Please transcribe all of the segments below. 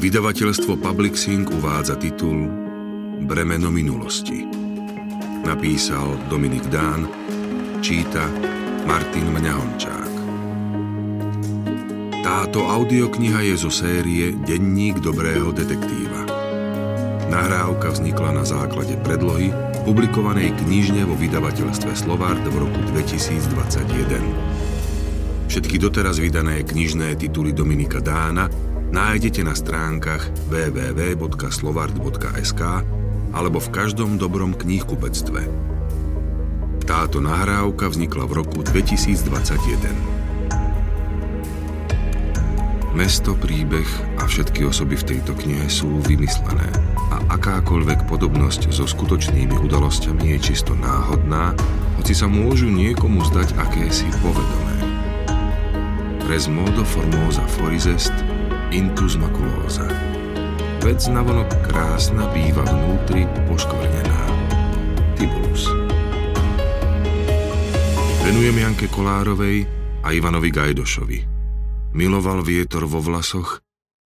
Vydavateľstvo Public Sync uvádza titul Bremeno minulosti. Napísal Dominik Dán, číta Martin Mňahončák. Táto audiokniha je zo série Denník dobrého detektíva. Nahrávka vznikla na základe predlohy publikovanej knižne vo vydavateľstve Slovard v roku 2021. Všetky doteraz vydané knižné tituly Dominika Dána nájdete na stránkach www.slovard.sk alebo v každom dobrom knihkupectve. Táto nahrávka vznikla v roku 2021. Mesto, príbeh a všetky osoby v tejto knihe sú vymyslené akákoľvek podobnosť so skutočnými udalosťami je čisto náhodná, hoci sa môžu niekomu zdať akési povedomé. Res modo formosa forizest – intus maculosa. Vec navonok krásna býva vnútri poškvrnená. Tibulus. Venujem Janke Kolárovej a Ivanovi Gajdošovi. Miloval vietor vo vlasoch,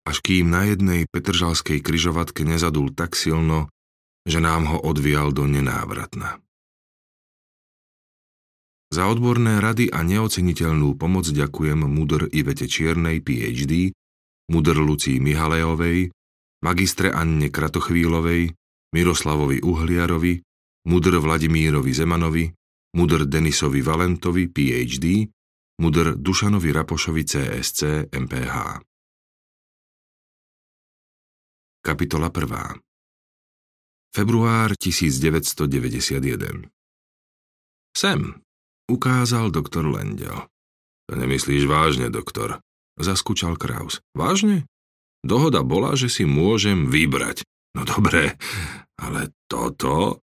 až kým na jednej petržalskej kryžovatke nezadul tak silno, že nám ho odvial do nenávratna. Za odborné rady a neoceniteľnú pomoc ďakujem mudr Ivete Čiernej, PhD, mudr Lucii Mihalejovej, magistre Anne Kratochvílovej, Miroslavovi Uhliarovi, mudr Vladimírovi Zemanovi, mudr Denisovi Valentovi, PhD, mudr Dušanovi Rapošovi, CSC, MPH. Kapitola 1. Február 1991 Sem, ukázal doktor Lendel. To nemyslíš vážne, doktor, Zaskúčal Kraus. Vážne? Dohoda bola, že si môžem vybrať. No dobre, ale toto...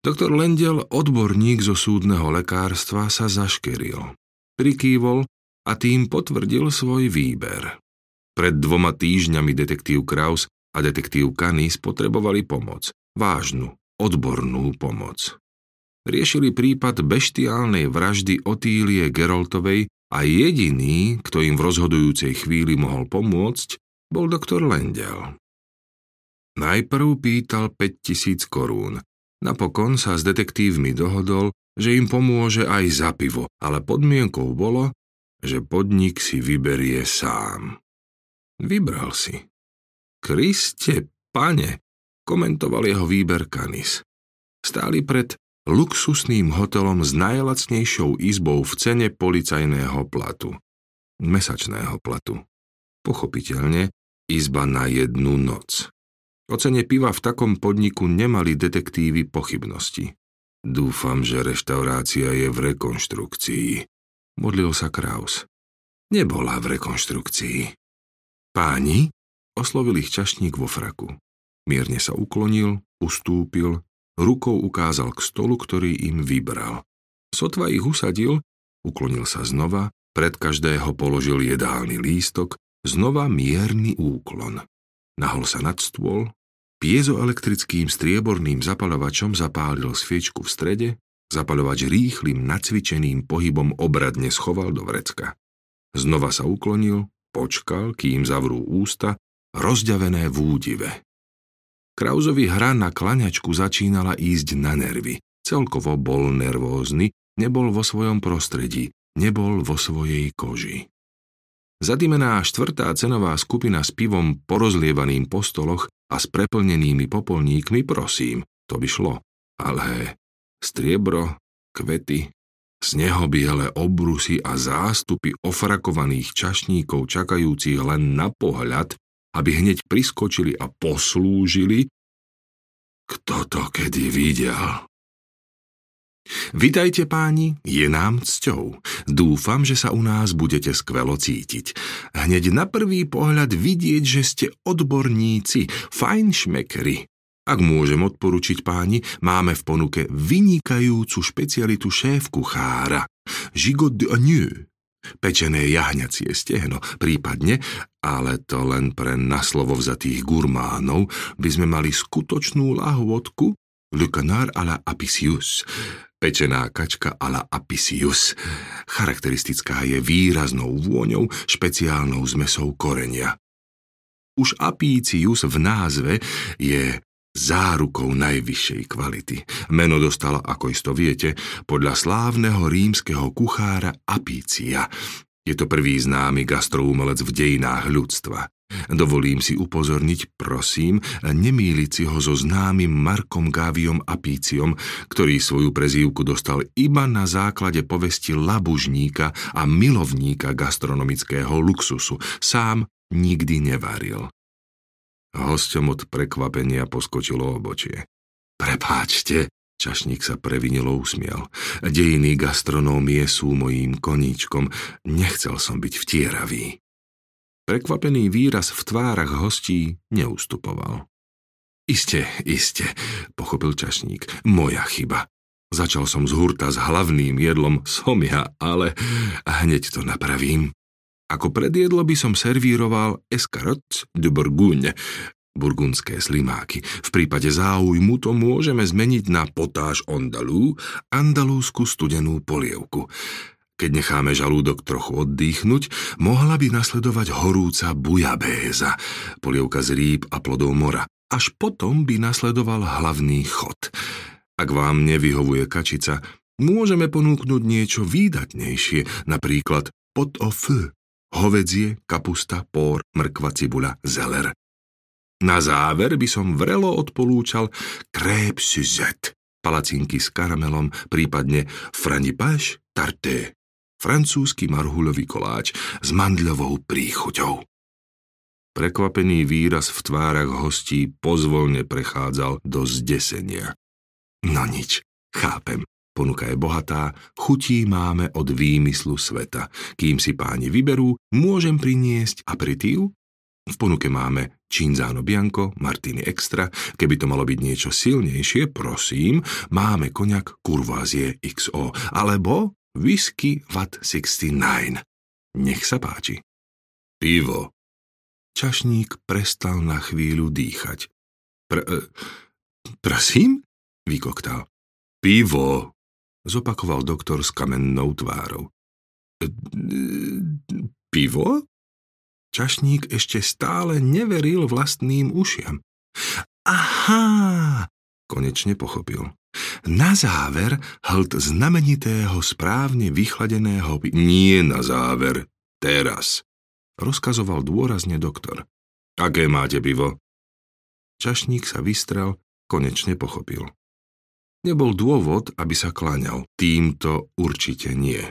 Doktor Lendel, odborník zo súdneho lekárstva, sa zaškeril. Prikývol a tým potvrdil svoj výber. Pred dvoma týždňami detektív Kraus a detektív Kanis potrebovali pomoc. Vážnu, odbornú pomoc. Riešili prípad beštiálnej vraždy Otílie Geroltovej a jediný, kto im v rozhodujúcej chvíli mohol pomôcť, bol doktor Lendel. Najprv pýtal 5000 korún. Napokon sa s detektívmi dohodol, že im pomôže aj za pivo, ale podmienkou bolo, že podnik si vyberie sám. Vybral si. Kriste, pane, komentoval jeho výber Kanis. Stáli pred luxusným hotelom s najlacnejšou izbou v cene policajného platu. Mesačného platu. Pochopiteľne, izba na jednu noc. O cene piva v takom podniku nemali detektívy pochybnosti. Dúfam, že reštaurácia je v rekonštrukcii. Modlil sa Kraus. Nebola v rekonštrukcii. Páni? Oslovil ich čašník vo fraku. Mierne sa uklonil, ustúpil Rukou ukázal k stolu, ktorý im vybral. Sotva ich usadil, uklonil sa znova, pred každého položil jedálny lístok, znova mierny úklon. Nahol sa nad stôl, piezoelektrickým strieborným zapalovačom zapálil sviečku v strede, zapaľovač rýchlým nacvičeným pohybom obradne schoval do vrecka. Znova sa uklonil, počkal, kým zavrú ústa, rozďavené v údive. Krauzovi hra na klaňačku začínala ísť na nervy. Celkovo bol nervózny, nebol vo svojom prostredí, nebol vo svojej koži. Zadimená štvrtá cenová skupina s pivom porozlievaným po stoloch a s preplnenými popolníkmi, prosím, to by šlo. Ale striebro, kvety, snehobiele obrusy a zástupy ofrakovaných čašníkov čakajúcich len na pohľad aby hneď priskočili a poslúžili, kto to kedy videl. Vitajte páni, je nám cťou. Dúfam, že sa u nás budete skvelo cítiť. Hneď na prvý pohľad vidieť, že ste odborníci, fajn šmekery. Ak môžem odporučiť páni, máme v ponuke vynikajúcu špecialitu šéf kuchára. Žigot de pečené jahňacie stehno, prípadne, ale to len pre naslovo vzatých gurmánov, by sme mali skutočnú lahôdku Le Canard à la Apicius, Pečená kačka ala apisius. Charakteristická je výraznou vôňou, špeciálnou zmesou korenia. Už apícius v názve je zárukou najvyššej kvality. Meno dostala, ako isto viete, podľa slávneho rímskeho kuchára Apícia. Je to prvý známy gastroumelec v dejinách ľudstva. Dovolím si upozorniť, prosím, nemýliť si ho so známym Markom Gaviom Apíciom, ktorý svoju prezývku dostal iba na základe povesti labužníka a milovníka gastronomického luxusu. Sám nikdy nevaril. Hosťom od prekvapenia poskočilo obočie. Prepáčte, čašník sa previnilo usmiel. Dejiny gastronómie sú mojím koníčkom. Nechcel som byť vtieravý. Prekvapený výraz v tvárach hostí neustupoval. Iste, iste, pochopil čašník. Moja chyba. Začal som z hurta s hlavným jedlom som ja, ale hneď to napravím. Ako predjedlo by som servíroval escarot de Bourgogne, burgundské slimáky. V prípade záujmu to môžeme zmeniť na potáž ondalú, andalúsku studenú polievku. Keď necháme žalúdok trochu oddychnúť, mohla by nasledovať horúca bujabéza, polievka z rýb a plodov mora. Až potom by nasledoval hlavný chod. Ak vám nevyhovuje kačica, môžeme ponúknuť niečo výdatnejšie, napríklad pot au hovedzie, kapusta, pór, mrkva, cibuľa, zeler. Na záver by som vrelo odporúčal crêpe suzette, palacinky s karamelom, prípadne franipage tarté francúzsky marhuľový koláč s mandľovou príchuťou. Prekvapený výraz v tvárach hostí pozvolne prechádzal do zdesenia. No nič, chápem. Ponuka je bohatá, chutí máme od výmyslu sveta. Kým si páni vyberú, môžem priniesť aperitív? V ponuke máme Cinzano Bianco, Martini Extra, keby to malo byť niečo silnejšie, prosím, máme koniak Courvoisier XO, alebo Whisky Vat 69. Nech sa páči. Pivo. Čašník prestal na chvíľu dýchať. Pr- e, prosím? Vykoktal. Pivo, zopakoval doktor s kamennou tvárou. E, pivo? Čašník ešte stále neveril vlastným ušiam. Aha, konečne pochopil. Na záver hlt znamenitého správne vychladeného... Nie na záver, teraz, rozkazoval dôrazne doktor. Aké máte pivo? Čašník sa vystrel, konečne pochopil. Nebol dôvod, aby sa kláňal. Týmto určite nie.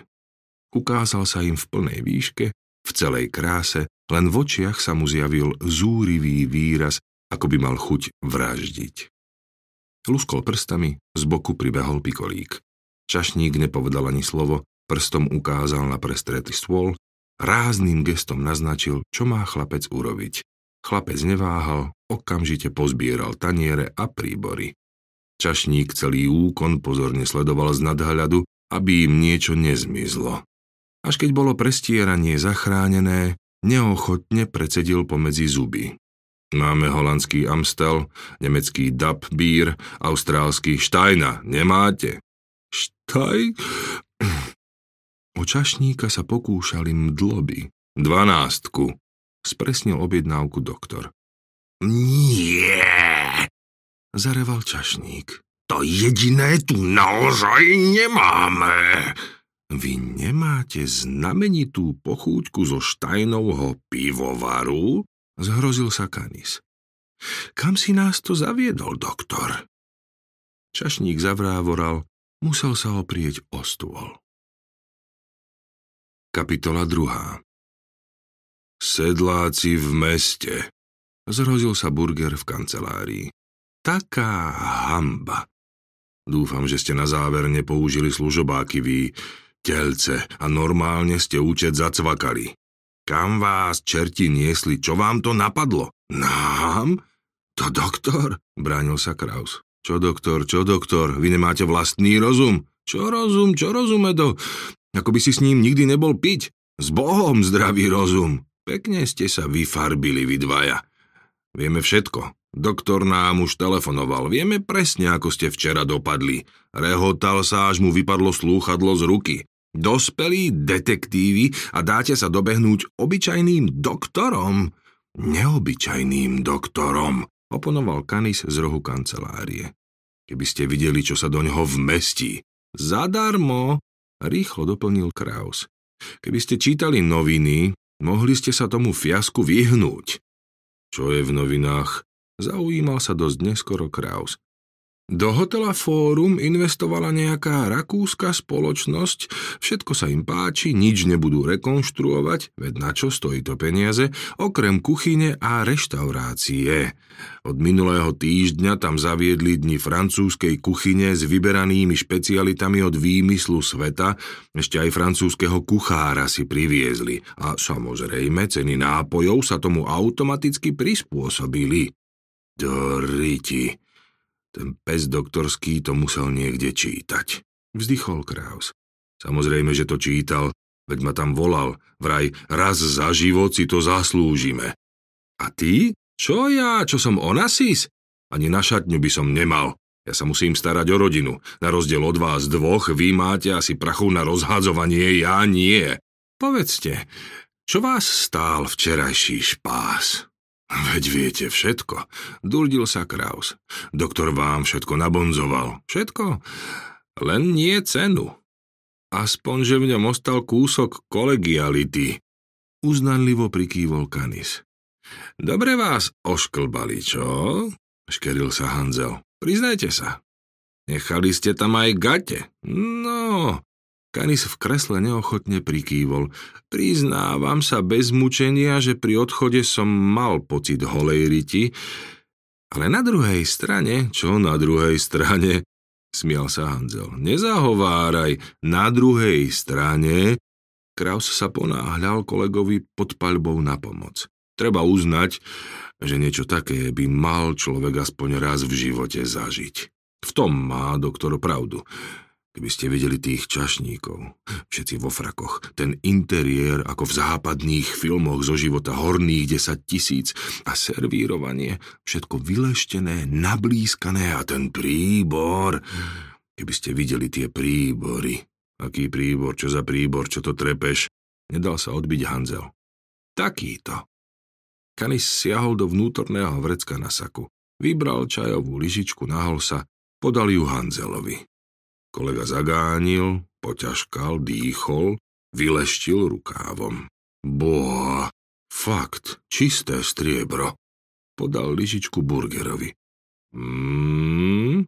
Ukázal sa im v plnej výške, v celej kráse, len v očiach sa mu zjavil zúrivý výraz, ako by mal chuť vraždiť. Luskol prstami, z boku pribehol pikolík. Čašník nepovedal ani slovo, prstom ukázal na prestretý stôl, rázným gestom naznačil, čo má chlapec urobiť. Chlapec neváhal, okamžite pozbieral taniere a príbory. Čašník celý úkon pozorne sledoval z nadhľadu, aby im niečo nezmizlo. Až keď bolo prestieranie zachránené, neochotne precedil pomedzi zuby. Máme holandský Amstel, nemecký Dub Beer, austrálsky Steina. Nemáte? Štaj? O čašníka sa pokúšali mdloby. Dvanástku. Spresnil objednávku doktor. Nie, zareval čašník. To jediné tu naozaj nemáme. Vy nemáte znamenitú pochúťku zo Štajnovho pivovaru? Zhrozil sa Kanis. Kam si nás to zaviedol, doktor? Čašník zavrávoral, musel sa oprieť o stôl. Kapitola 2. Sedláci v meste. Zhrozil sa burger v kancelárii. Taká hamba. Dúfam, že ste na záver nepoužili služobáky vy, telce, a normálne ste účet zacvakali. Kam vás čerti niesli? Čo vám to napadlo? Nám? To doktor? Bránil sa Kraus. Čo doktor, čo doktor? Vy nemáte vlastný rozum? Čo rozum, čo rozume to? Ako by si s ním nikdy nebol piť? S Bohom zdravý rozum. Pekne ste sa vyfarbili vy dvaja. Vieme všetko. Doktor nám už telefonoval. Vieme presne, ako ste včera dopadli. Rehotal sa, až mu vypadlo slúchadlo z ruky. Dospelí detektívy a dáte sa dobehnúť obyčajným doktorom? Neobyčajným doktorom, oponoval Kanis z rohu kancelárie. Keby ste videli, čo sa do ňoho vmestí. Zadarmo, rýchlo doplnil Kraus. Keby ste čítali noviny, mohli ste sa tomu fiasku vyhnúť. Čo je v novinách? Zaujímal sa dosť neskoro Kraus. Do hotela Fórum investovala nejaká rakúska spoločnosť, všetko sa im páči, nič nebudú rekonštruovať, veď na čo stojí to peniaze, okrem kuchyne a reštaurácie. Od minulého týždňa tam zaviedli dni francúzskej kuchyne s vyberanými špecialitami od výmyslu sveta, ešte aj francúzského kuchára si priviezli a samozrejme ceny nápojov sa tomu automaticky prispôsobili. Doriti, ten pes doktorský to musel niekde čítať. Vzdychol Kraus. Samozrejme, že to čítal, veď ma tam volal. Vraj, raz za život si to zaslúžime. A ty? Čo ja? Čo som onasis? Ani na šatňu by som nemal. Ja sa musím starať o rodinu. Na rozdiel od vás dvoch, vy máte asi prachu na rozhadzovanie, ja nie. Povedzte, čo vás stál včerajší špás? Veď viete všetko. Durdil sa Kraus. Doktor vám všetko nabonzoval. Všetko? Len nie cenu. Aspoň, že v ňom ostal kúsok kolegiality. Uznanlivo prikývol Kanis. Dobre vás ošklbali, čo? Škeril sa Hanzel. Priznajte sa. Nechali ste tam aj gate. No, Kanis v kresle neochotne prikývol. Priznávam sa bez mučenia, že pri odchode som mal pocit holej riti, ale na druhej strane, čo na druhej strane, smial sa Hanzel. Nezahováraj, na druhej strane... Kraus sa ponáhľal kolegovi pod paľbou na pomoc. Treba uznať, že niečo také by mal človek aspoň raz v živote zažiť. V tom má doktor pravdu. Keby ste videli tých čašníkov, všetci vo frakoch, ten interiér ako v západných filmoch zo života horných 10 tisíc a servírovanie, všetko vyleštené, nablískané a ten príbor. Keby ste videli tie príbory. Aký príbor, čo za príbor, čo to trepeš? Nedal sa odbiť Hanzel. Takýto. Kanis siahol do vnútorného vrecka na saku. Vybral čajovú lyžičku, nahol sa, podal ju Hanzelovi. Kolega zagánil, poťažkal, dýchol, vyleštil rukávom. Boha, fakt, čisté striebro. Podal lyžičku burgerovi. Mmm,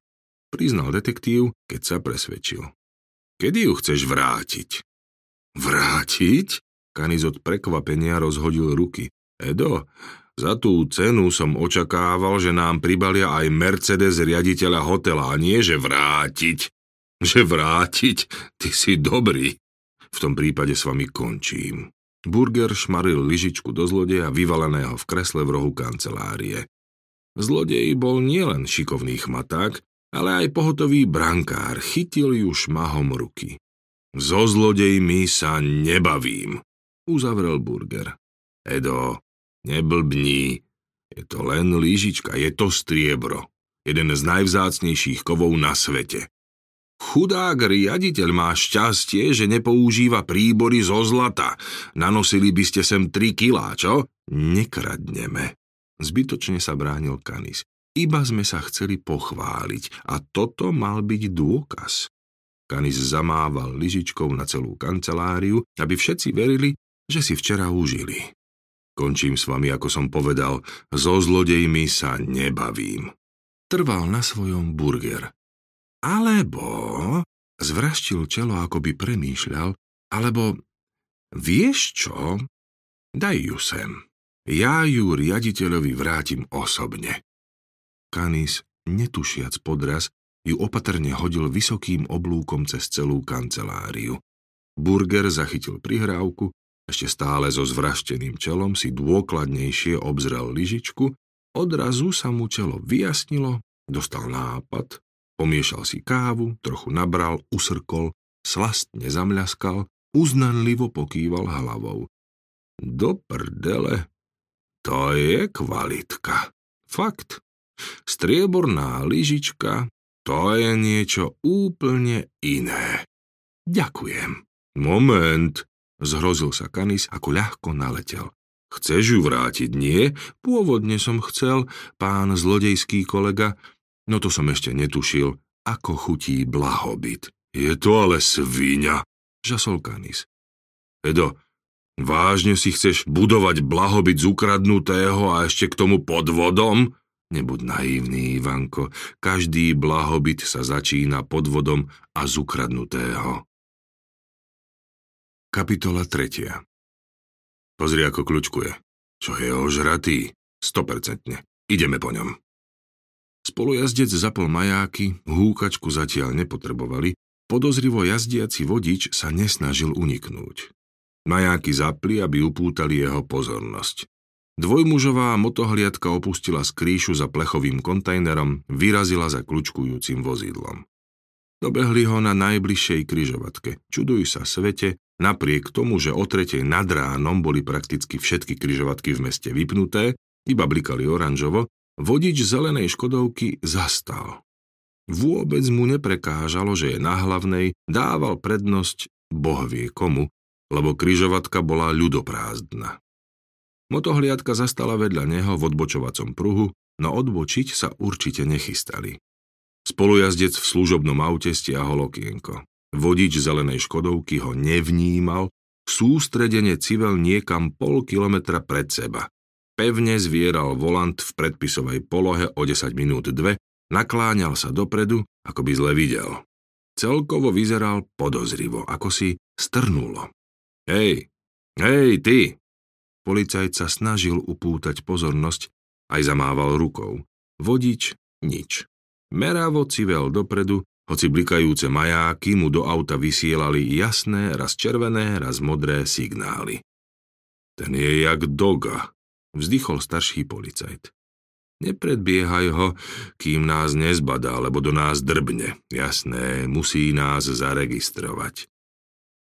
priznal detektív, keď sa presvedčil. Kedy ju chceš vrátiť? Vrátiť? Kaniz od prekvapenia rozhodil ruky. Edo, za tú cenu som očakával, že nám pribalia aj Mercedes riaditeľa hotela, a nie že vrátiť. Že vrátiť? Ty si dobrý. V tom prípade s vami končím. Burger šmaril lyžičku do zlodeja vyvaleného v kresle v rohu kancelárie. Zlodej bol nielen šikovný chmaták, ale aj pohotový brankár, chytil ju šmahom ruky. So zlodejmi sa nebavím, uzavrel Burger. Edo, neblbní, je to len lyžička, je to striebro. Jeden z najvzácnejších kovov na svete. Chudák riaditeľ má šťastie, že nepoužíva príbory zo zlata. Nanosili by ste sem 3 kilá, čo? Nekradneme. Zbytočne sa bránil Kanis. Iba sme sa chceli pochváliť a toto mal byť dôkaz. Kanis zamával lyžičkou na celú kanceláriu, aby všetci verili, že si včera užili. Končím s vami, ako som povedal, so zlodejmi sa nebavím. Trval na svojom burger. Alebo zvraštil čelo, ako by premýšľal, alebo vieš čo? Daj ju sem. Ja ju riaditeľovi vrátim osobne. Kanis, netušiac podraz, ju opatrne hodil vysokým oblúkom cez celú kanceláriu. Burger zachytil prihrávku, ešte stále so zvrašteným čelom si dôkladnejšie obzrel lyžičku, odrazu sa mu čelo vyjasnilo, dostal nápad, Pomiešal si kávu, trochu nabral, usrkol, slastne zamľaskal, uznanlivo pokýval hlavou. Do prdele, to je kvalitka. Fakt. Strieborná lyžička, to je niečo úplne iné. Ďakujem. Moment, zhrozil sa Kanis, ako ľahko naletel. Chceš ju vrátiť, nie? Pôvodne som chcel, pán zlodejský kolega, no to som ešte netušil, ako chutí blahobyt. Je to ale svíňa, žasol Kanis. Edo, vážne si chceš budovať blahobyt z ukradnutého a ešte k tomu podvodom? Nebuď naivný, Ivanko, každý blahobyt sa začína podvodom a z ukradnutého. Kapitola 3. Pozri, ako kľúčkuje. Čo je ožratý? Stopercentne. Ideme po ňom. Spolujazdec zapol majáky, húkačku zatiaľ nepotrebovali, podozrivo jazdiaci vodič sa nesnažil uniknúť. Majáky zapli, aby upútali jeho pozornosť. Dvojmužová motohliadka opustila skrýšu za plechovým kontajnerom, vyrazila za kľúčkujúcim vozidlom. Dobehli ho na najbližšej kryžovatke. Čuduj sa svete, Napriek tomu, že o tretej nad ránom boli prakticky všetky kryžovatky v meste vypnuté, iba blikali oranžovo, vodič zelenej škodovky zastal. Vôbec mu neprekážalo, že je na hlavnej, dával prednosť boh vie komu, lebo kryžovatka bola ľudoprázdna. Motohliadka zastala vedľa neho v odbočovacom pruhu, no odbočiť sa určite nechystali. Spolujazdec v služobnom aute stiahol okienko. Vodič zelenej škodovky ho nevnímal, sústredene civel niekam pol kilometra pred seba. Pevne zvieral volant v predpisovej polohe o 10 minút dve, nakláňal sa dopredu, ako by zle videl. Celkovo vyzeral podozrivo, ako si strnulo. Hej, hej, ty! Policajt sa snažil upútať pozornosť, aj zamával rukou. Vodič nič. Meravo civel dopredu, hoci blikajúce majáky mu do auta vysielali jasné, raz červené, raz modré signály. Ten je jak doga, vzdychol starší policajt. Nepredbiehaj ho, kým nás nezbadá, lebo do nás drbne. Jasné, musí nás zaregistrovať.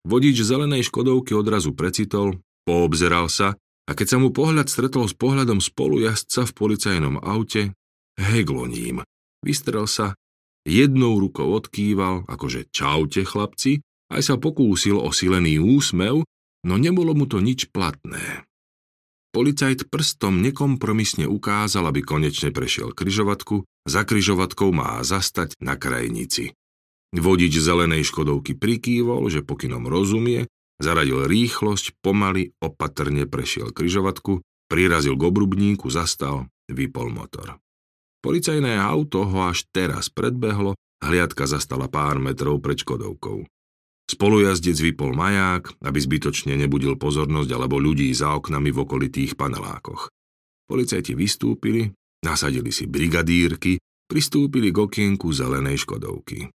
Vodič zelenej škodovky odrazu precitol, poobzeral sa a keď sa mu pohľad stretol s pohľadom spolujazdca v policajnom aute, hegloním. Vystrel sa Jednou rukou odkýval, akože čaute chlapci, aj sa pokúsil o silený úsmev, no nebolo mu to nič platné. Policajt prstom nekompromisne ukázal, aby konečne prešiel kryžovatku, za kryžovatkou má zastať na krajnici. Vodič zelenej škodovky prikývol, že pokynom rozumie, zaradil rýchlosť, pomaly, opatrne prešiel kryžovatku, prirazil k obrubníku, zastal, vypol motor. Policajné auto ho až teraz predbehlo, hliadka zastala pár metrov pred Škodovkou. Spolujazdec vypol maják, aby zbytočne nebudil pozornosť alebo ľudí za oknami v okolitých panelákoch. Policajti vystúpili, nasadili si brigadírky, pristúpili k okienku zelenej Škodovky.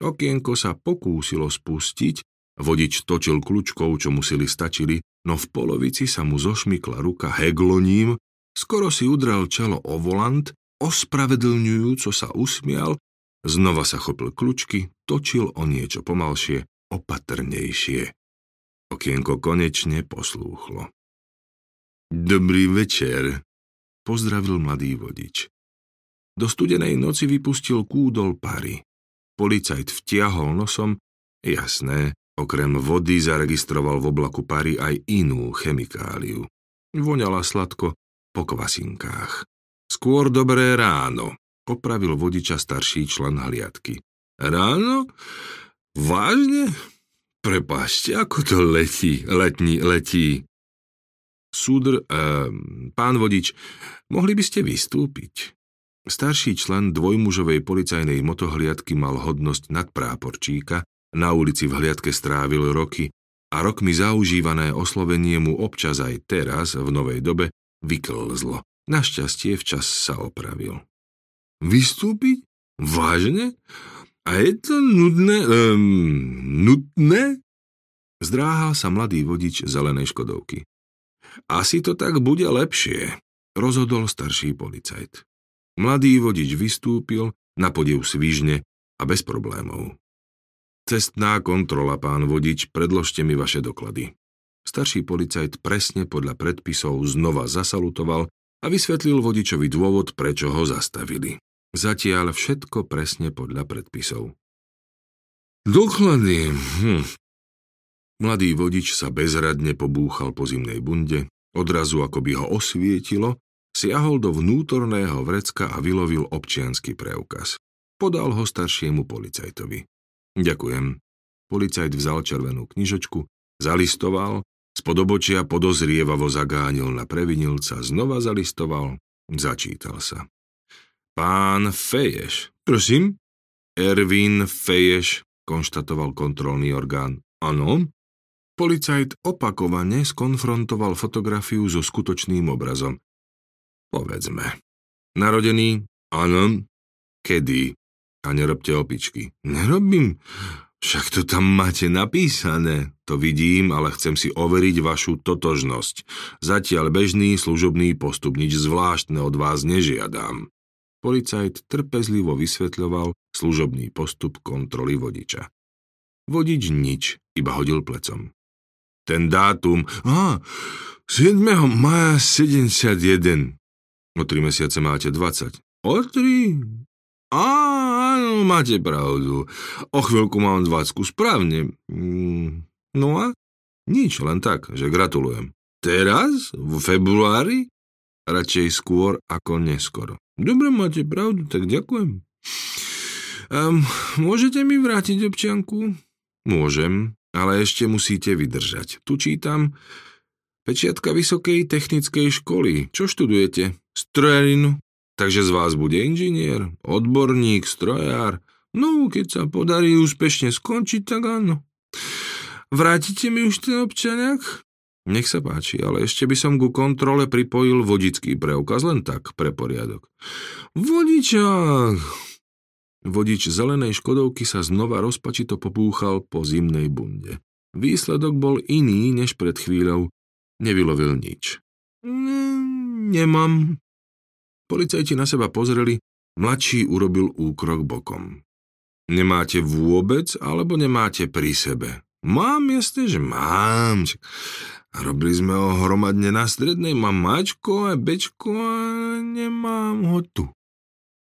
Okienko sa pokúsilo spustiť, vodič točil kľúčkou, čo museli stačili, no v polovici sa mu zošmykla ruka hegloním, skoro si udrel čelo o volant ospravedlňujúco sa usmial, znova sa chopil kľúčky, točil o niečo pomalšie, opatrnejšie. Okienko konečne poslúchlo. Dobrý večer, pozdravil mladý vodič. Do studenej noci vypustil kúdol pary. Policajt vtiahol nosom, jasné, okrem vody zaregistroval v oblaku pary aj inú chemikáliu. Voňala sladko po kvasinkách. Skôr dobré ráno, opravil vodiča starší člen hliadky. Ráno? Vážne? Prepašte, ako to letí, letní, letí. Súdr, eh, pán vodič, mohli by ste vystúpiť? Starší člen dvojmužovej policajnej motohliadky mal hodnosť nadpráporčíka, na ulici v hliadke strávil roky a rokmi zaužívané oslovenie mu občas aj teraz, v novej dobe, vyklzlo. Našťastie včas sa opravil. Vystúpiť? Vážne? A je to nudné? Um, nutné? Zdráhal sa mladý vodič zelenej škodovky. Asi to tak bude lepšie, rozhodol starší policajt. Mladý vodič vystúpil, na podiv svižne a bez problémov. Cestná kontrola, pán vodič, predložte mi vaše doklady. Starší policajt presne podľa predpisov znova zasalutoval a vysvetlil vodičovi dôvod, prečo ho zastavili. Zatiaľ všetko presne podľa predpisov. Doklady. Hm. Mladý vodič sa bezradne pobúchal po zimnej bunde, odrazu ako by ho osvietilo, siahol do vnútorného vrecka a vylovil občiansky preukaz. Podal ho staršiemu policajtovi. Ďakujem. Policajt vzal červenú knižočku, zalistoval Spodobočia podozrievavo zagánil na previnilca, znova zalistoval, začítal sa. Pán Feješ. Prosím? Ervin Feješ, konštatoval kontrolný orgán. Áno? Policajt opakovane skonfrontoval fotografiu so skutočným obrazom. Povedzme. Narodený? Áno. Kedy? A nerobte opičky. Nerobím. Však to tam máte napísané. To vidím, ale chcem si overiť vašu totožnosť. Zatiaľ bežný služobný postup nič zvláštne od vás nežiadam. Policajt trpezlivo vysvetľoval služobný postup kontroly vodiča. Vodič nič, iba hodil plecom. Ten dátum, á, 7. maja 71. O tri mesiace máte 20. O tri? Áno, máte pravdu. O chvíľku mám dvacku, správne. Mm, no a? Nič, len tak, že gratulujem. Teraz? V februári? Radšej skôr ako neskoro. Dobre, máte pravdu, tak ďakujem. Um, môžete mi vrátiť občianku? Môžem, ale ešte musíte vydržať. Tu čítam Pečiatka Vysokej technickej školy. Čo študujete? Strojarinu. Takže z vás bude inžinier, odborník, strojár. No, keď sa podarí úspešne skončiť, tak áno. Vrátite mi už ten občaniak? Nech sa páči, ale ešte by som ku kontrole pripojil vodický preukaz, len tak, pre poriadok. Vodičák! Vodič zelenej škodovky sa znova rozpačito popúchal po zimnej bunde. Výsledok bol iný než pred chvíľou. Nevylovil nič. Nemám, Policajti na seba pozreli, mladší urobil úkrok bokom. Nemáte vôbec, alebo nemáte pri sebe? Mám, jasne, že mám. Robili sme ho hromadne na strednej, mám mačko a bečko a nemám ho tu.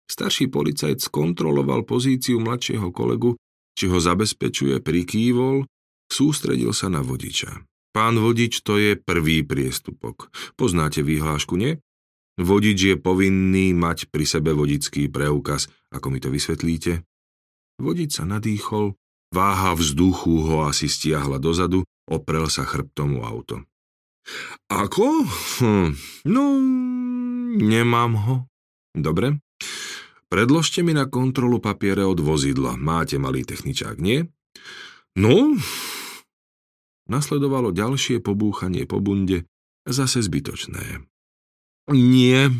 Starší policajt skontroloval pozíciu mladšieho kolegu, či ho zabezpečuje, prikývol, sústredil sa na vodiča. Pán vodič, to je prvý priestupok. Poznáte výhlášku, nie? Vodič je povinný mať pri sebe vodický preukaz, ako mi to vysvetlíte? Vodič sa nadýchol, váha vzduchu ho asi stiahla dozadu, oprel sa chrbtom o auto. Ako? Hm, no, nemám ho. Dobre. Predložte mi na kontrolu papiere od vozidla. Máte malý techničák, nie? No. Nasledovalo ďalšie pobúchanie po bunde, zase zbytočné. Nie.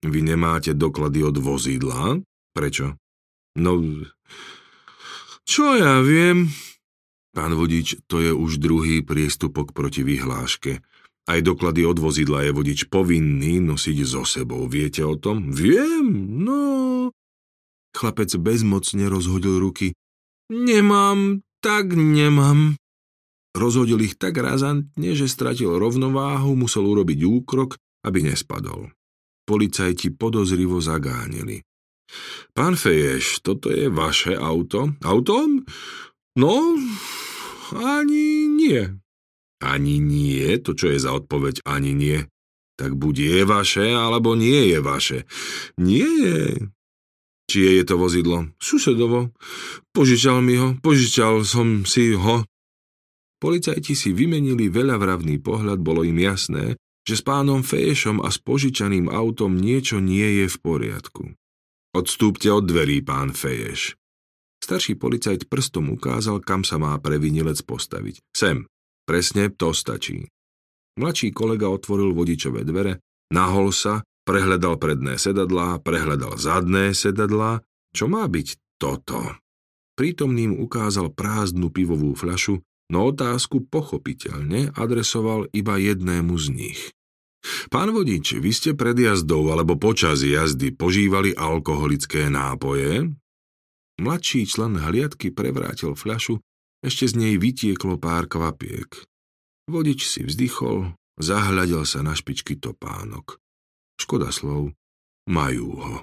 Vy nemáte doklady od vozidla? Prečo? No, čo ja viem? Pán vodič, to je už druhý priestupok proti vyhláške. Aj doklady od vozidla je vodič povinný nosiť so sebou. Viete o tom? Viem, no... Chlapec bezmocne rozhodil ruky. Nemám, tak nemám. Rozhodil ich tak razantne, že stratil rovnováhu, musel urobiť úkrok aby nespadol. Policajti podozrivo zagánili. Pán Feješ, toto je vaše auto? Auto? No, ani nie. Ani nie? To čo je za odpoveď ani nie? Tak buď je vaše, alebo nie je vaše. Nie je. Čie je to vozidlo? Susedovo. Požičal mi ho, požičal som si ho. Policajti si vymenili veľavravný pohľad, bolo im jasné, že s pánom Feješom a s požičaným autom niečo nie je v poriadku. Odstúpte od dverí, pán Feješ. Starší policajt prstom ukázal, kam sa má previnilec postaviť. Sem, presne to stačí. Mladší kolega otvoril vodičové dvere, nahol sa, prehľadal predné sedadlá, prehľadal zadné sedadlá. Čo má byť toto? Prítomným ukázal prázdnu pivovú fľašu, no otázku pochopiteľne adresoval iba jednému z nich. Pán vodič, vy ste pred jazdou alebo počas jazdy požívali alkoholické nápoje? Mladší člen hliadky prevrátil fľašu, ešte z nej vytieklo pár kvapiek. Vodič si vzdychol, zahľadil sa na špičky topánok. Škoda slov. Majú ho.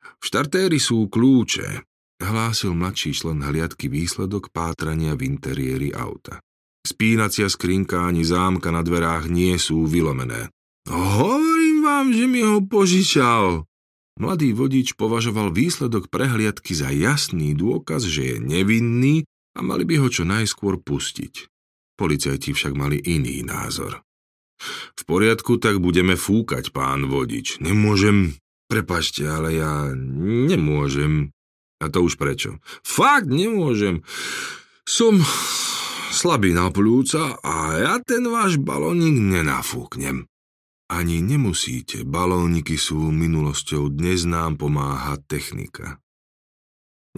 V štartéri sú kľúče, hlásil mladší člen hliadky výsledok pátrania v interiéri auta. Spínacia skrinka ani zámka na dverách nie sú vylomené. Hovorím vám, že mi ho požičal. Mladý vodič považoval výsledok prehliadky za jasný dôkaz, že je nevinný a mali by ho čo najskôr pustiť. Policajti však mali iný názor. V poriadku, tak budeme fúkať, pán vodič. Nemôžem, prepašte, ale ja nemôžem. A to už prečo? Fakt nemôžem. Som slabý na plúca a ja ten váš balónik nenafúknem. Ani nemusíte, balóniky sú minulosťou, dnes nám pomáha technika.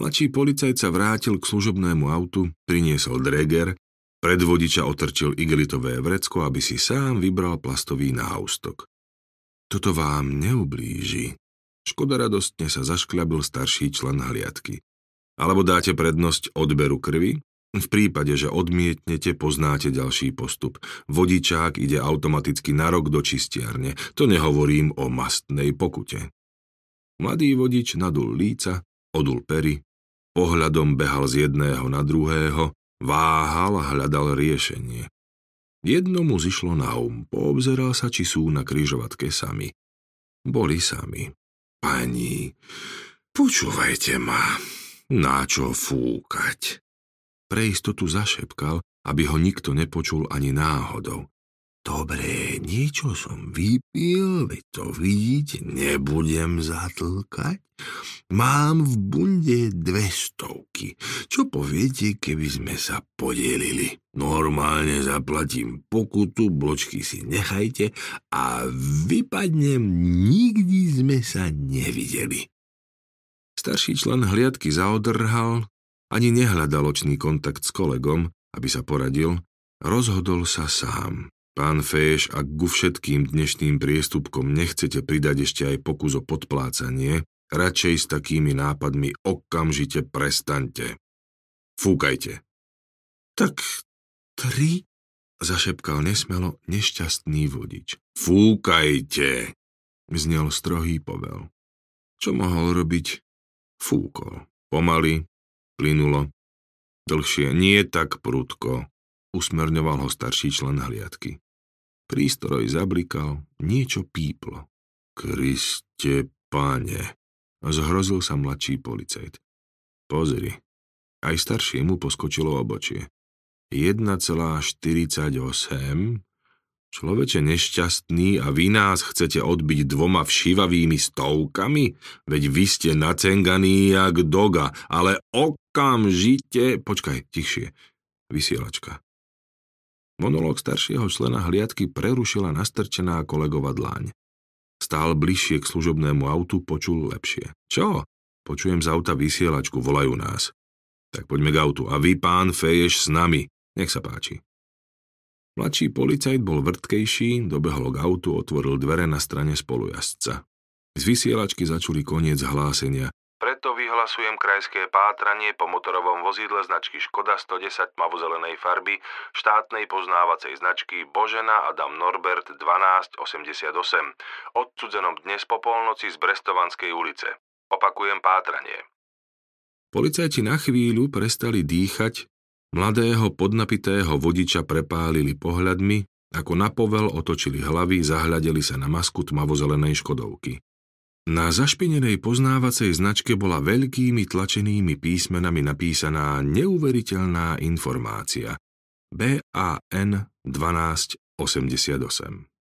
Mladší policajt sa vrátil k služobnému autu, priniesol dreger, pred vodiča otrčil igelitové vrecko, aby si sám vybral plastový náustok. Toto vám neublíži. Škoda radostne sa zaškľabil starší člen hliadky. Alebo dáte prednosť odberu krvi? V prípade, že odmietnete, poznáte ďalší postup. Vodičák ide automaticky na rok do čistiarne. To nehovorím o mastnej pokute. Mladý vodič nadul líca, odul pery, pohľadom behal z jedného na druhého, váhal a hľadal riešenie. Jedno mu zišlo na um, poobzeral sa, či sú na kryžovatke sami. Boli sami. Pani, počúvajte ma, na čo fúkať? Pre istotu zašepkal, aby ho nikto nepočul ani náhodou. Dobre, niečo som vypil, veď to vidíte, nebudem zatlkať. Mám v bunde dve stovky. Čo poviete, keby sme sa podielili? Normálne zaplatím pokutu, bločky si nechajte a vypadnem, nikdy sme sa nevideli. Starší člen hliadky zaodrhal, ani nehľadal očný kontakt s kolegom, aby sa poradil, rozhodol sa sám. Pán Féš, ak ku všetkým dnešným priestupkom nechcete pridať ešte aj pokus o podplácanie, radšej s takými nápadmi okamžite prestaňte. Fúkajte. Tak tri? Zašepkal nesmelo nešťastný vodič. Fúkajte, znel strohý povel. Čo mohol robiť? Fúkol. Pomaly, Plynulo. Dlhšie, nie tak prudko, usmerňoval ho starší člen hliadky. Prístroj zablikal, niečo píplo. Kriste, pane, zhrozil sa mladší policajt. Pozri, aj staršiemu poskočilo obočie. 1,48 Človeče nešťastný a vy nás chcete odbiť dvoma všivavými stovkami? Veď vy ste nacenganí jak doga, ale okamžite... Počkaj, tichšie. Vysielačka. Monológ staršieho člena hliadky prerušila nastrčená kolegova dláň. Stál bližšie k služobnému autu, počul lepšie. Čo? Počujem z auta vysielačku, volajú nás. Tak poďme k autu. A vy, pán Feješ, s nami. Nech sa páči. Mladší policajt bol vrtkejší, dobehol k autu, otvoril dvere na strane spolujazca. Z vysielačky začuli koniec hlásenia. Preto vyhlasujem krajské pátranie po motorovom vozidle značky Škoda 110 tmavozelenej farby štátnej poznávacej značky Božena Adam Norbert 1288 odsudzenom dnes po polnoci z Brestovanskej ulice. Opakujem pátranie. Policajti na chvíľu prestali dýchať Mladého podnapitého vodiča prepálili pohľadmi, ako na povel otočili hlavy, zahľadeli sa na masku tmavozelenej škodovky. Na zašpinenej poznávacej značke bola veľkými tlačenými písmenami napísaná neuveriteľná informácia BAN 1288.